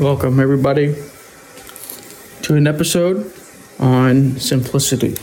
Welcome, everybody, to an episode on simplicity.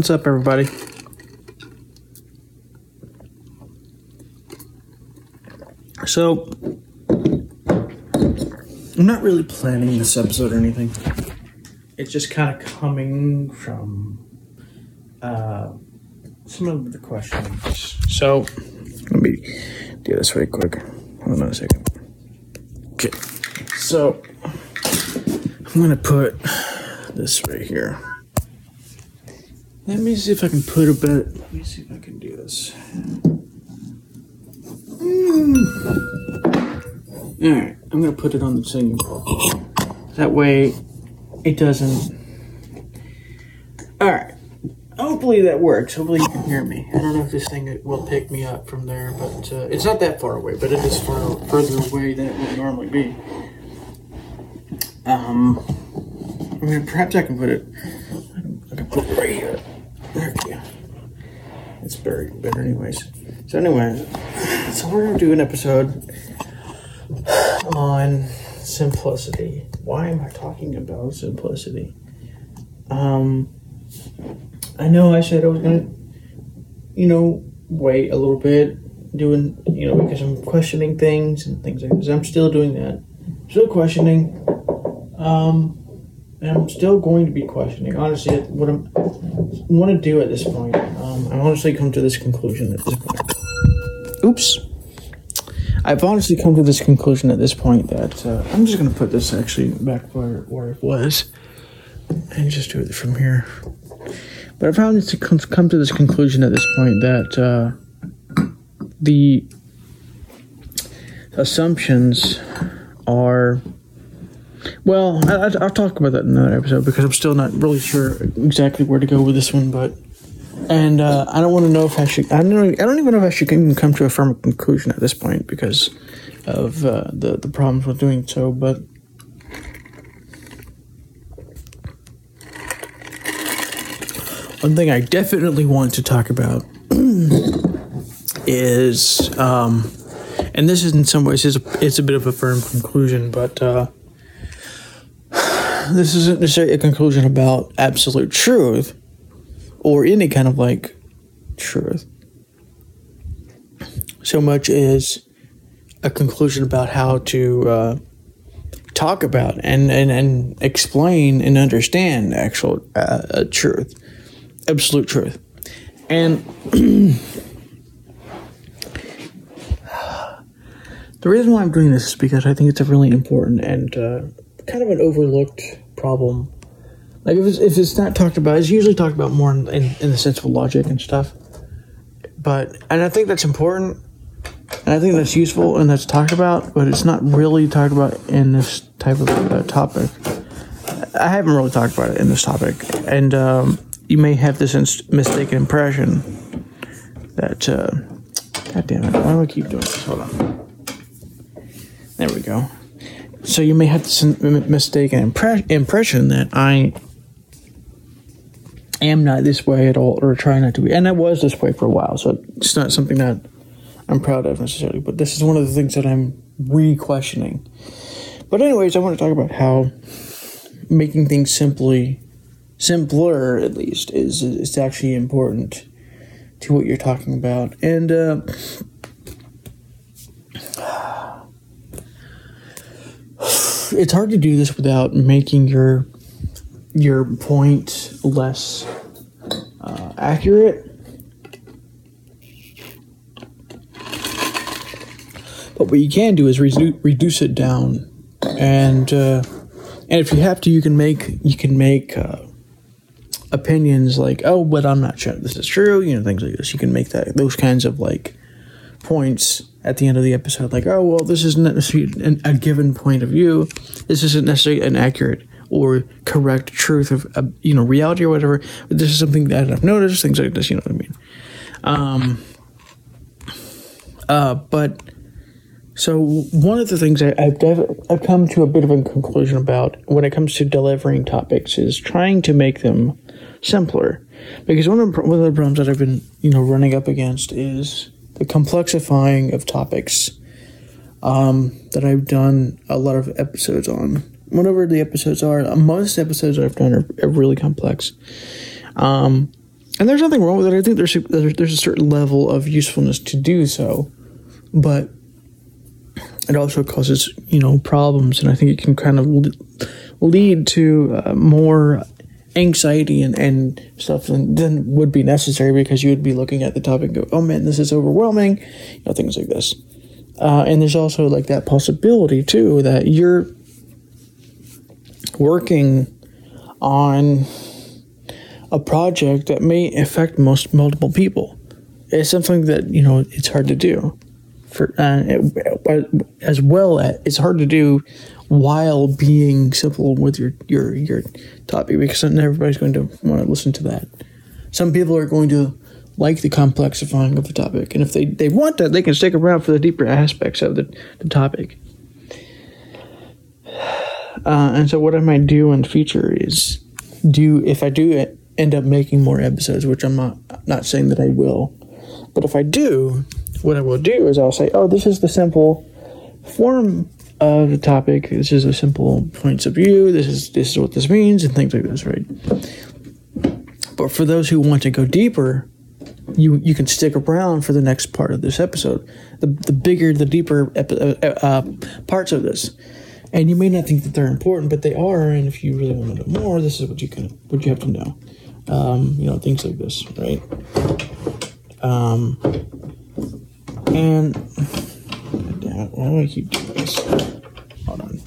What's up, everybody? So, I'm not really planning this episode or anything. It's just kind of coming from uh, some of the questions. So, let me do this very quick. Hold on a second. Okay. So, I'm going to put this right here. Let me see if I can put a bit. Let me see if I can do this. Alright, I'm gonna put it on the singing bowl. That way it doesn't. Alright. Hopefully that works. Hopefully you can hear me. I don't know if this thing will pick me up from there, but uh, it's not that far away, but it is far further away than it would normally be. Um, I mean, perhaps I can put it. I can put it right here. It's very better, anyways. So, anyways, so we're gonna do an episode on simplicity. Why am I talking about simplicity? Um, I know I said I was gonna, you know, wait a little bit, doing, you know, because I'm questioning things and things like this. I'm still doing that. Still questioning. Um, and I'm still going to be questioning. Honestly, what I'm want to do at this point, um, I've honestly come to this conclusion at this point. Oops. I've honestly come to this conclusion at this point that uh, I'm just going to put this actually back where, where it was and just do it from here. But I found to come, come to this conclusion at this point that uh, the assumptions are well, I, will talk about that in another episode because I'm still not really sure exactly where to go with this one. But and uh, I don't want to know if I should. I don't. I don't even know if I should even come to a firm conclusion at this point because of uh, the the problems with doing so. But one thing I definitely want to talk about is, um, and this is in some ways is a, it's a bit of a firm conclusion, but. Uh, this isn't necessarily a conclusion about absolute truth or any kind of like truth so much as a conclusion about how to uh, talk about and, and, and explain and understand actual uh, truth, absolute truth. And the reason why I'm doing this is because I think it's a really important and uh, kind of an overlooked problem. Like if it's, if it's not talked about, it's usually talked about more in, in, in the sense of logic and stuff. But and I think that's important, and I think that's useful and that's talked about, but it's not really talked about in this type of uh, topic. I haven't really talked about it in this topic, and um, you may have this inst- mistaken impression that. Uh, God damn it! Why do I keep doing this? Hold on. There we go. So you may have this mistaken impre- impression that I am not this way at all, or try not to be. And I was this way for a while, so it's not something that I'm proud of necessarily. But this is one of the things that I'm re-questioning. But anyways, I want to talk about how making things simply simpler, at least, is is actually important to what you're talking about. And uh, it's hard to do this without making your your point less uh, accurate. But what you can do is reduce reduce it down, and uh, and if you have to, you can make you can make uh, opinions like, oh, but I'm not sure this is true. You know, things like this. You can make that those kinds of like points at the end of the episode, like, oh, well, this isn't necessarily an, a given point of view. This isn't necessarily an accurate or correct truth of, uh, you know, reality or whatever. But this is something that I've noticed, things like this, you know what I mean? Um, uh, but so one of the things I, have I've come to a bit of a conclusion about when it comes to delivering topics is trying to make them simpler, because one of the, one of the problems that I've been you know running up against is the complexifying of topics um, that I've done a lot of episodes on. Whatever the episodes are, most episodes I've done are, are really complex. Um, and there's nothing wrong with it. I think there's a, there's a certain level of usefulness to do so, but it also causes you know problems, and I think it can kind of lead to uh, more anxiety and, and stuff than, than would be necessary because you would be looking at the topic and go, oh man, this is overwhelming, you know, things like this. Uh, and there's also like that possibility too that you're working on a project that may affect most multiple people. It's something that you know it's hard to do. For uh, as well as it's hard to do while being simple with your your your topic because not everybody's going to want to listen to that. Some people are going to like the complexifying of the topic, and if they, they want that, they can stick around for the deeper aspects of the, the topic. Uh, and so, what I might do in the future is do if I do end up making more episodes, which I'm not not saying that I will, but if I do, what I will do is I'll say, oh, this is the simple form of the topic. This is a simple points of view. This is this is what this means, and things like this, right? But for those who want to go deeper, you you can stick around for the next part of this episode. The the bigger, the deeper epi- uh, uh, parts of this, and you may not think that they're important, but they are. And if you really want to know more, this is what you can what you have to know. Um, you know things like this, right? Um, and why do I keep doing this? Hold on.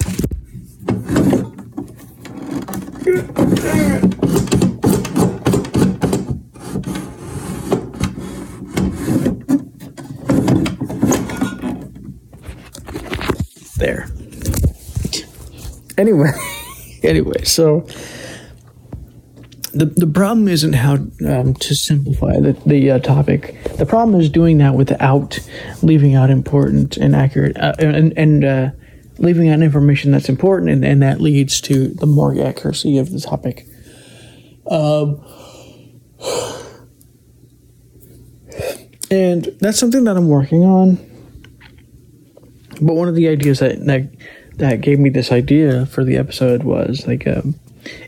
There. Anyway, anyway, so the the problem isn't how um, to simplify the the uh, topic. The problem is doing that without leaving out important and accurate uh, and and uh, leaving out information that's important, and, and that leads to the more accuracy of the topic. Um, and that's something that I'm working on. But one of the ideas that that, that gave me this idea for the episode was like, um,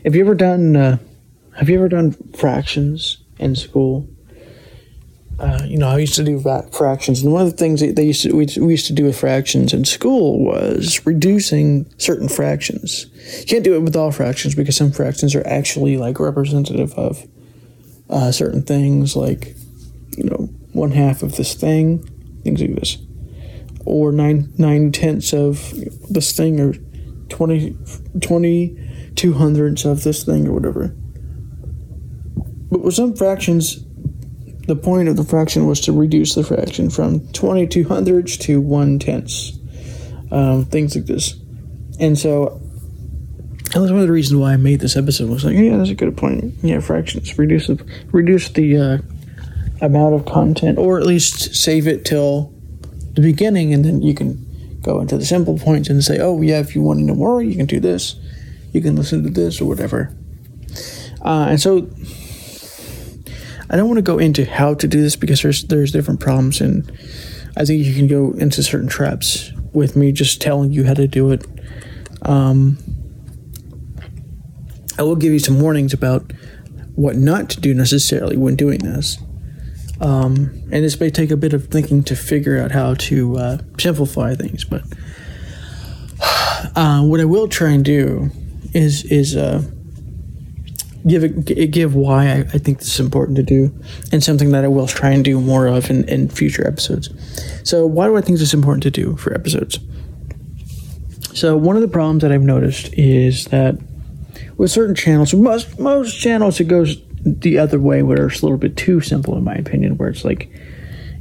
have you ever done uh, have you ever done fractions in school? Uh, you know, I used to do fractions, and one of the things that they used to we, used to do with fractions in school was reducing certain fractions. You can't do it with all fractions because some fractions are actually like representative of uh, certain things, like you know, one half of this thing, things like this, or nine nine tenths of this thing, or 20, 20 two hundredths of this thing, or whatever. But with some fractions, the point of the fraction was to reduce the fraction from 22 hundredths to 1 tenths. Um, things like this. And so that was one of the reasons why I made this episode. Was like, yeah, that's a good point. Yeah, fractions reduce the reduce the uh, amount of content, or at least save it till the beginning, and then you can go into the simple points and say, oh yeah, if you want to know more, you can do this. You can listen to this or whatever. Uh, and so I don't want to go into how to do this because there's there's different problems, and I think you can go into certain traps with me just telling you how to do it. Um, I will give you some warnings about what not to do necessarily when doing this. Um, and this may take a bit of thinking to figure out how to uh, simplify things, but uh, what I will try and do is is uh, give it, give why I, I, think this is important to do, and something that I will try and do more of in, in future episodes. So, why do I think this is important to do for episodes? So, one of the problems that I've noticed is that with certain channels, most most channels, it goes the other way, where it's a little bit too simple, in my opinion, where it's like,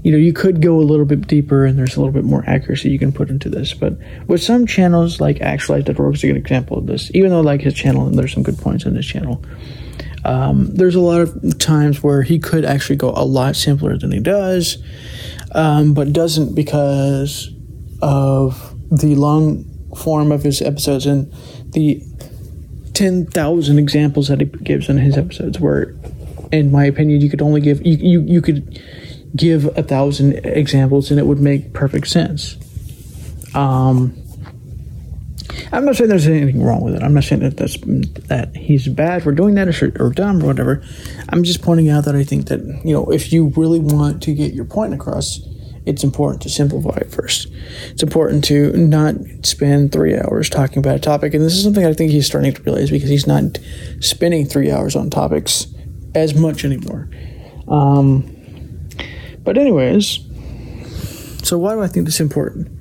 you know, you could go a little bit deeper and there's a little bit more accuracy you can put into this. But with some channels, like Actualize.org is a good example of this, even though like his channel and there's some good points in his channel. Um, there's a lot of times where he could actually go a lot simpler than he does, um, but doesn't because of the long form of his episodes and the 10,000 examples that he gives in his episodes where in my opinion you could only give you you, you could give a thousand examples and it would make perfect sense um i'm not saying there's anything wrong with it i'm not saying that that's that he's bad for doing that or, or dumb or whatever i'm just pointing out that i think that you know if you really want to get your point across it's important to simplify it first. It's important to not spend three hours talking about a topic. And this is something I think he's starting to realize because he's not spending three hours on topics as much anymore. Um, but, anyways, so why do I think this is important?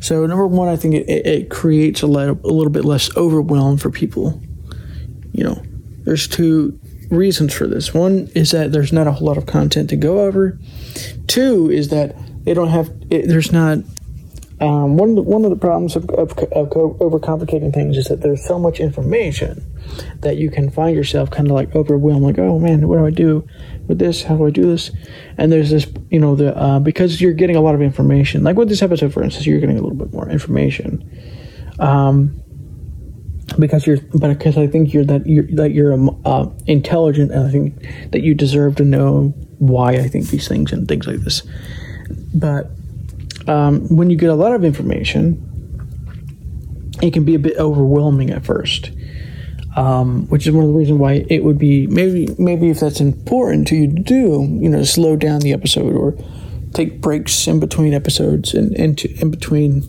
So, number one, I think it, it, creates a, lot, a little bit less overwhelm for people. You know, there's two reasons for this. One is that there's not a whole lot of content to go over. Two is that they don't have. It, there's not. Um, one of the, one of the problems of, of, of overcomplicating things is that there's so much information that you can find yourself kind of like overwhelmed, like, oh man, what do I do with this? How do I do this? And there's this, you know, the uh, because you're getting a lot of information. Like with this episode, for instance, you're getting a little bit more information. Um, because you're, but because I think you're that you're that you're um, uh, intelligent, and I think that you deserve to know why I think these things and things like this. But um, when you get a lot of information, it can be a bit overwhelming at first. Um, which is one of the reasons why it would be maybe maybe if that's important to you to do, you know, slow down the episode or take breaks in between episodes and into in between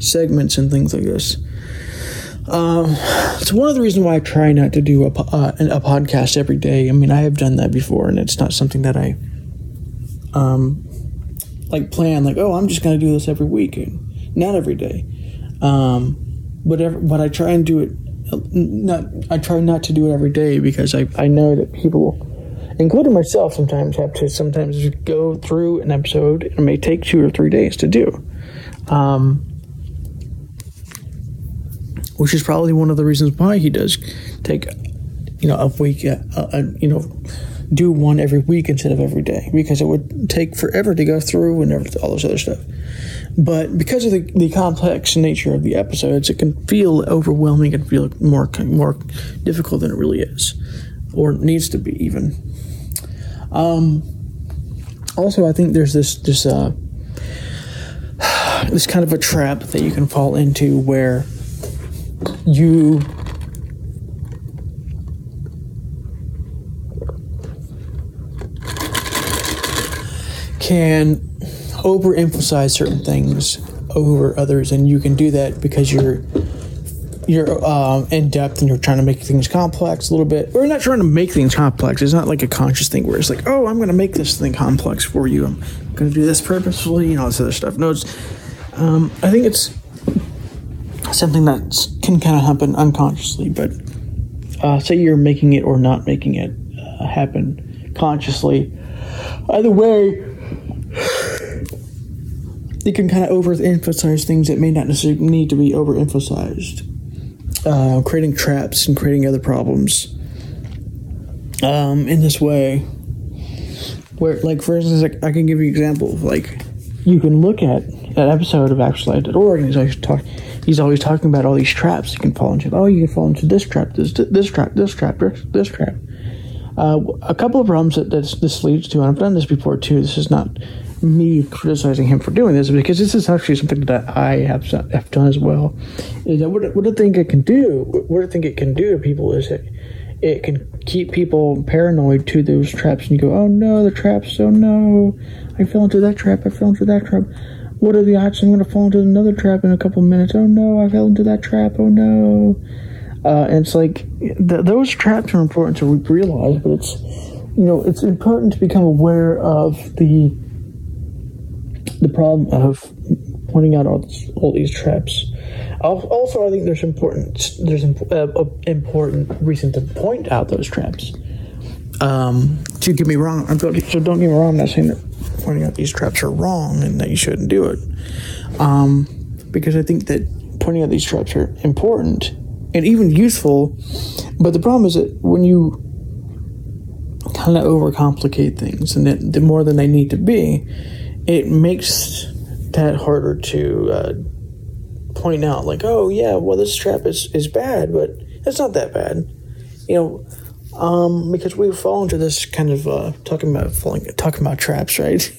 segments and things like this. Um, it's one of the reasons why I try not to do a, uh, a podcast every day. I mean, I have done that before, and it's not something that I um, like plan like oh i'm just going to do this every week and not every day um whatever but i try and do it not i try not to do it every day because i i know that people including myself sometimes have to sometimes go through an episode it may take two or three days to do um which is probably one of the reasons why he does take you know a week uh, uh, you know do one every week instead of every day because it would take forever to go through and all this other stuff. But because of the, the complex nature of the episodes, it can feel overwhelming and feel more more difficult than it really is, or needs to be even. Um, also, I think there's this this uh, this kind of a trap that you can fall into where you can overemphasize certain things over others, and you can do that because you're you're um, in depth and you're trying to make things complex a little bit. We're not trying to make things complex. It's not like a conscious thing where it's like, oh, I'm going to make this thing complex for you. I'm going to do this purposefully and all this other stuff. No, it's. Um, I think it's something that can kind of happen unconsciously, but uh, say you're making it or not making it uh, happen consciously. Either way, you can kind of overemphasize things that may not necessarily need to be overemphasized, uh, creating traps and creating other problems. Um, in this way, where, like, for instance, like, I can give you an example of, like, you can look at that episode of Actualize.org, and he's always talking. He's always talking about all these traps you can fall into. Oh, you can fall into this trap, this this trap, this trap, this, this trap. Uh, a couple of problems that this, this leads to, and I've done this before too. This is not me criticizing him for doing this because this is actually something that I have, have done as well. Is that what, what I think it can do? What I think it can do to people is that it can keep people paranoid to those traps, and you go, "Oh no, the traps! Oh no, I fell into that trap! I fell into that trap! What are the odds I'm going to fall into another trap in a couple minutes? Oh no, I fell into that trap! Oh no!" Uh, and it's like th- those traps are important to realize, but it's you know it's important to become aware of the the problem of pointing out all, this, all these traps. Also, I think there's important there's uh, important reason to point out those traps. Um, to get me wrong, I'm so don't get me wrong. I'm not saying that pointing out these traps are wrong and that you shouldn't do it. Um, because I think that pointing out these traps are important and even useful. But the problem is that when you kind of overcomplicate things and the more than they need to be, it makes that harder to uh, point out. Like, oh yeah, well this trap is is bad, but it's not that bad. You know, um, because we fall into this kind of uh, talking about falling, talking about traps, right?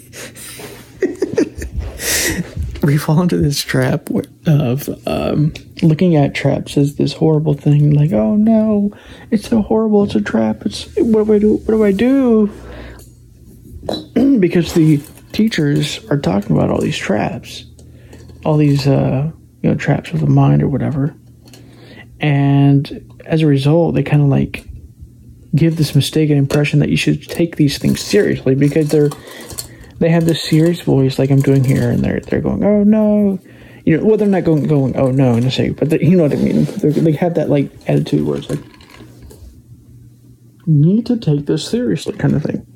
we fall into this trap of um, looking at traps as this horrible thing. Like, oh no, it's so horrible. It's a trap. It's what do I do? What do I do? because the teachers are talking about all these traps, all these uh, you know traps of the mind or whatever, and as a result, they kind of like give this mistaken impression that you should take these things seriously because they're they have this serious voice like I'm doing here, and they're they're going, oh no, you know, well they're not going going oh no in a second, but you know what I mean. They're, they have that like attitude where it's like need to take this seriously kind of thing.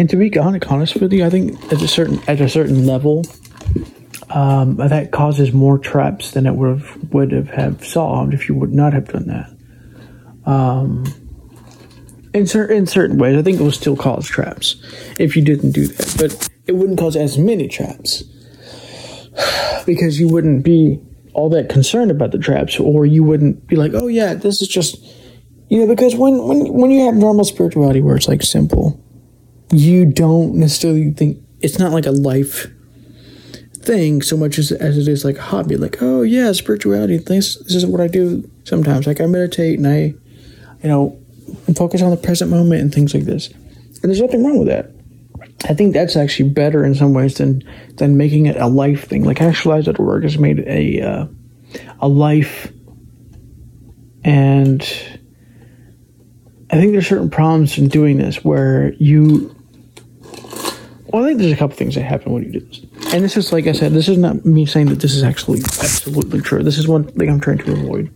And to be honest with you, I think at a certain at a certain level, um, that causes more traps than it would have would have, have solved if you would not have done that. Um, in certain in certain ways, I think it will still cause traps if you didn't do that, but it wouldn't cause as many traps because you wouldn't be all that concerned about the traps, or you wouldn't be like, "Oh yeah, this is just," you know, because when when when you have normal spirituality where it's like simple, you don't necessarily think it's not like a life thing so much as, as it is like a hobby. Like, oh yeah, spirituality. This this is what I do sometimes. Like I meditate and I, you know, focus on the present moment and things like this. And there's nothing wrong with that. I think that's actually better in some ways than than making it a life thing. Like Actualize.org has made a uh, a life, and I think there's certain problems in doing this where you. Well, I think there's a couple things that happen when you do this and this is like I said, this is not me saying that this is actually absolutely true. This is one thing I'm trying to avoid.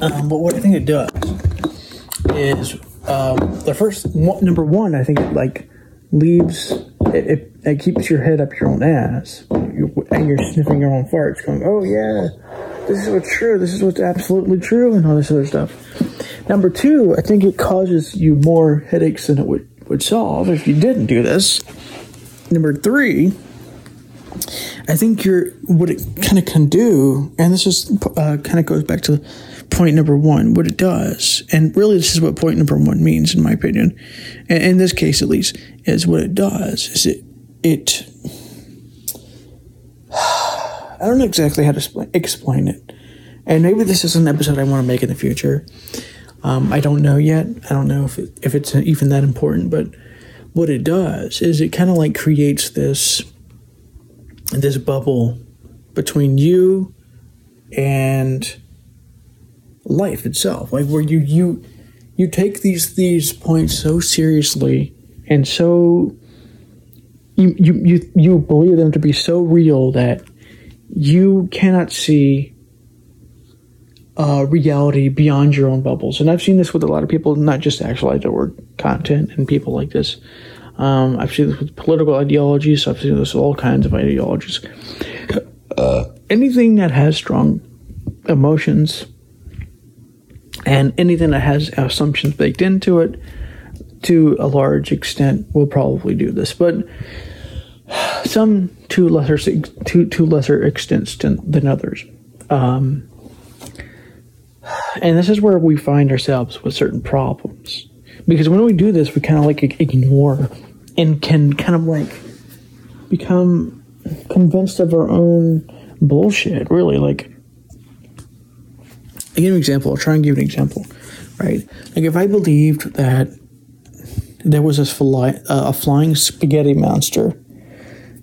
Um, but what I think it does is um, the first one, number one. I think it like leaves it, it, it, keeps your head up your own ass, you, and you're sniffing your own farts, going, "Oh yeah, this is what's true. This is what's absolutely true," and all this other stuff. Number two, I think it causes you more headaches than it would would solve if you didn't do this. Number three, I think you're what it kind of can do, and this is uh, kind of goes back to point number one, what it does, and really this is what point number one means, in my opinion, in this case at least, is what it does is it it. I don't know exactly how to explain it, and maybe this is an episode I want to make in the future. Um, I don't know yet. I don't know if it, if it's even that important, but what it does is it kind of like creates this this bubble between you and life itself, like where you you you take these these points so seriously and so you you you, you believe them to be so real that you cannot see uh, reality beyond your own bubbles. And I've seen this with a lot of people, not just actualize.org content and people like this. Um, I've seen this with political ideologies. I've seen this with all kinds of ideologies. Uh, anything that has strong emotions and anything that has assumptions baked into it, to a large extent, will probably do this. But some to lesser to to lesser extents than others. Um, and this is where we find ourselves with certain problems. Because when we do this, we kind of like ignore and can kind of like become convinced of our own bullshit, really. Like, I give an example. I'll try and give an example, right? Like, if I believed that there was a, fly, uh, a flying spaghetti monster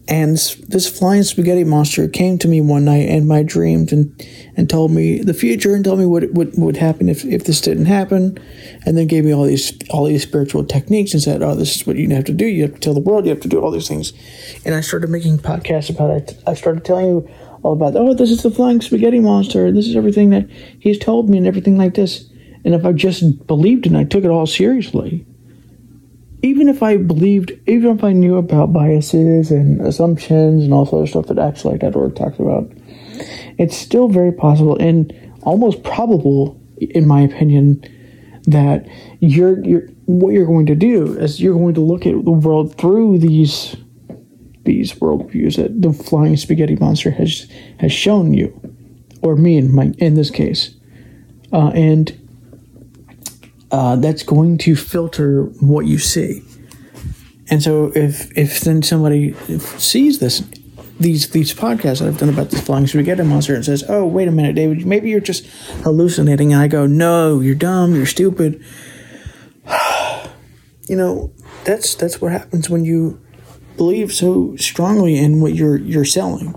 and this flying spaghetti monster came to me one night in my dreams and, and told me the future and told me what, what would happen if, if this didn't happen. And then gave me all these all these spiritual techniques and said, Oh, this is what you have to do. You have to tell the world, you have to do all these things. And I started making podcasts about it. I started telling you all about, oh, this is the flying spaghetti monster. This is everything that he's told me and everything like this. And if I just believed and I took it all seriously, even if I believed, even if I knew about biases and assumptions and all this other stuff that Actualize.org talks about, it's still very possible and almost probable, in my opinion, that you're, you're what you're going to do is you're going to look at the world through these these worldviews that the flying spaghetti monster has has shown you, or me in my in this case, uh, and uh, that's going to filter what you see. And so if if then somebody sees this these these podcasts that I've done about the flying spaghetti monster and says, "Oh, wait a minute, David, maybe you're just hallucinating," and I go, "No, you're dumb, you're stupid." you know, that's that's what happens when you believe so strongly in what you're you're selling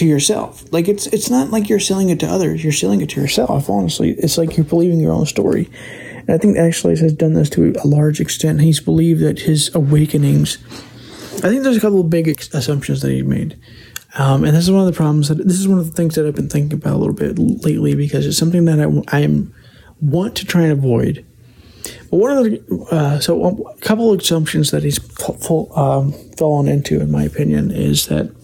to yourself. Like it's it's not like you're selling it to others, you're selling it to yourself, honestly. It's like you're believing your own story. And I think actually has done this to a large extent. He's believed that his awakenings I think there's a couple of big assumptions that he made. Um, and this is one of the problems that this is one of the things that I've been thinking about a little bit lately because it's something that I, I am want to try and avoid. But one of the uh, so a couple of assumptions that he's um, fallen into, in my opinion, is that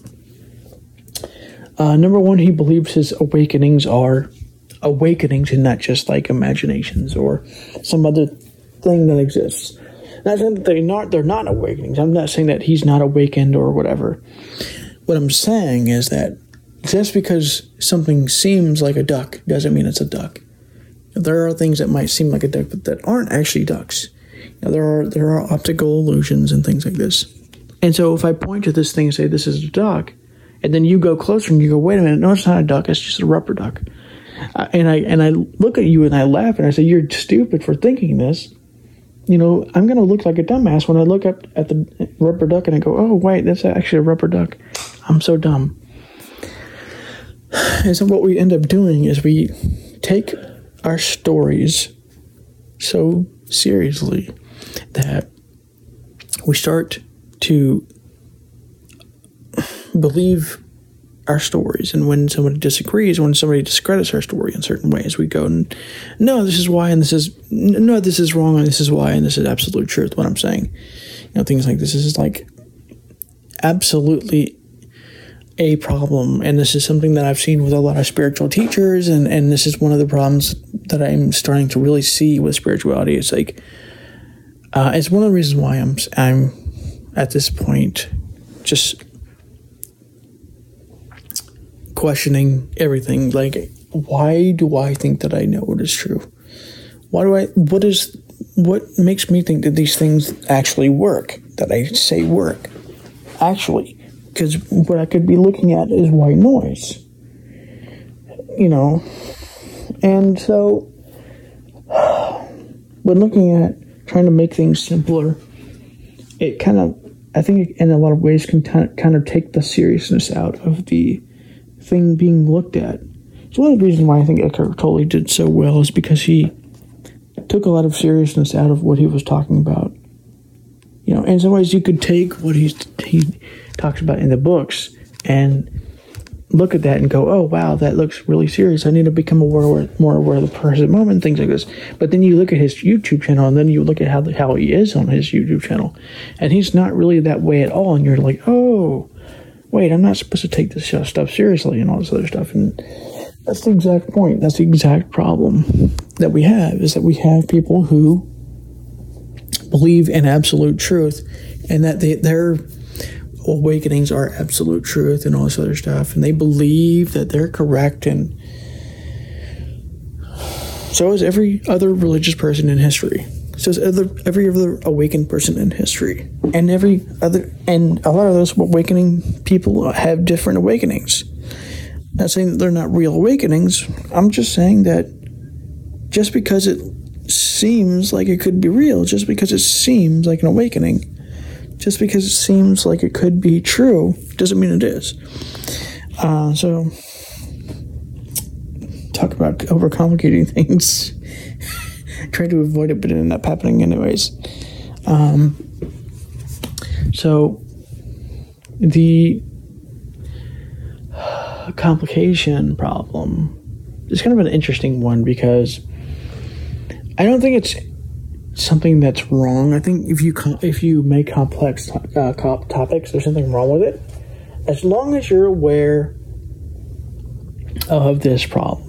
uh, number one, he believes his awakenings are awakenings and not just like imaginations or some other thing that exists. Not saying that they're not they're not awakenings. I'm not saying that he's not awakened or whatever. What I'm saying is that just because something seems like a duck doesn't mean it's a duck. There are things that might seem like a duck, but that aren't actually ducks. Now, there are there are optical illusions and things like this. And so, if I point to this thing and say this is a duck, and then you go closer and you go, wait a minute, no, it's not a duck, it's just a rubber duck. And I and I look at you and I laugh and I say you're stupid for thinking this you know, I'm going to look like a dumbass when I look up at the rubber duck and I go, oh, wait, that's actually a rubber duck. I'm so dumb. And so what we end up doing is we take our stories so seriously that we start to believe our stories. And when somebody disagrees, when somebody discredits our story in certain ways, we go, no, this is why, and this is, no, this is wrong, and this is why, and this is absolute truth, what I'm saying. You know, things like this. This is like absolutely a problem. And this is something that I've seen with a lot of spiritual teachers. And, and this is one of the problems that I'm starting to really see with spirituality. It's like, uh, it's one of the reasons why I'm, I'm at this point just questioning everything. Like, why do I think that I know what is true? Why do I, what is, what makes me think that these things actually work, that I say work? Actually, because what I could be looking at is white noise. You know, and so when looking at trying to make things simpler, it kind of, I think, in a lot of ways, can t- kind of take the seriousness out of the thing being looked at. So one of the reasons why I think Eckhart Tolle did so well is because he took a lot of seriousness out of what he was talking about. You know, in some ways, you could take what he's, he talks about in the books and look at that and go, oh, wow, that looks really serious. I need to become aware, more aware of the present moment, things like this. But then you look at his YouTube channel and then you look at how, how he is on his YouTube channel. And he's not really that way at all. And you're like, oh, wait, I'm not supposed to take this stuff seriously and all this other stuff. And that's the exact point. That's the exact problem that we have is that we have people who believe in absolute truth and that they, their awakenings are absolute truth and all this other stuff. And they believe that they're correct. And so is every other religious person in history says other, every other awakened person in history, and every other, and a lot of those awakening people have different awakenings. Not saying that they're not real awakenings. I'm just saying that just because it seems like it could be real, just because it seems like an awakening, just because it seems like it could be true, doesn't mean it is. Uh, so, talk about overcomplicating things tried to avoid it, but it ended up happening anyways. Um, so the complication problem. is kind of an interesting one because I don't think it's something that's wrong. I think if you if you make complex uh, topics, there's something wrong with it. As long as you're aware of this problem,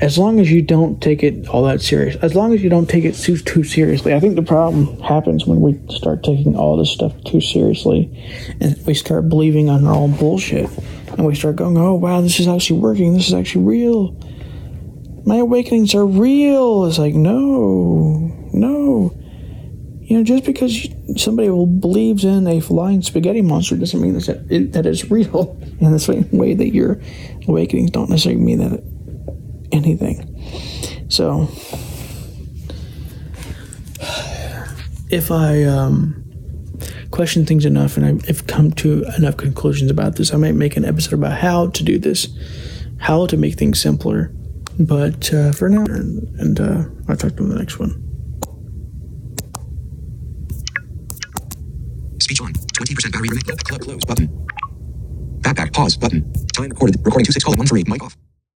as long as you don't take it all that serious, as long as you don't take it too, too seriously, I think the problem happens when we start taking all this stuff too seriously and we start believing on our own bullshit and we start going, oh, wow, this is actually working. This is actually real. My awakenings are real. It's like, no, no. You know, just because somebody believes in a flying spaghetti monster doesn't mean that it, that it's real. In the same way that your awakenings don't necessarily mean that anything. So, if I um, question things enough and I've come to enough conclusions about this, I might make an episode about how to do this, how to make things simpler. But uh, for now, and uh, I'll talk to you in the next one. Speech on. 20% battery remaining. Club close button. Backpack pause button. Time recorded. Recording 26 call 1 for 8. Mic off.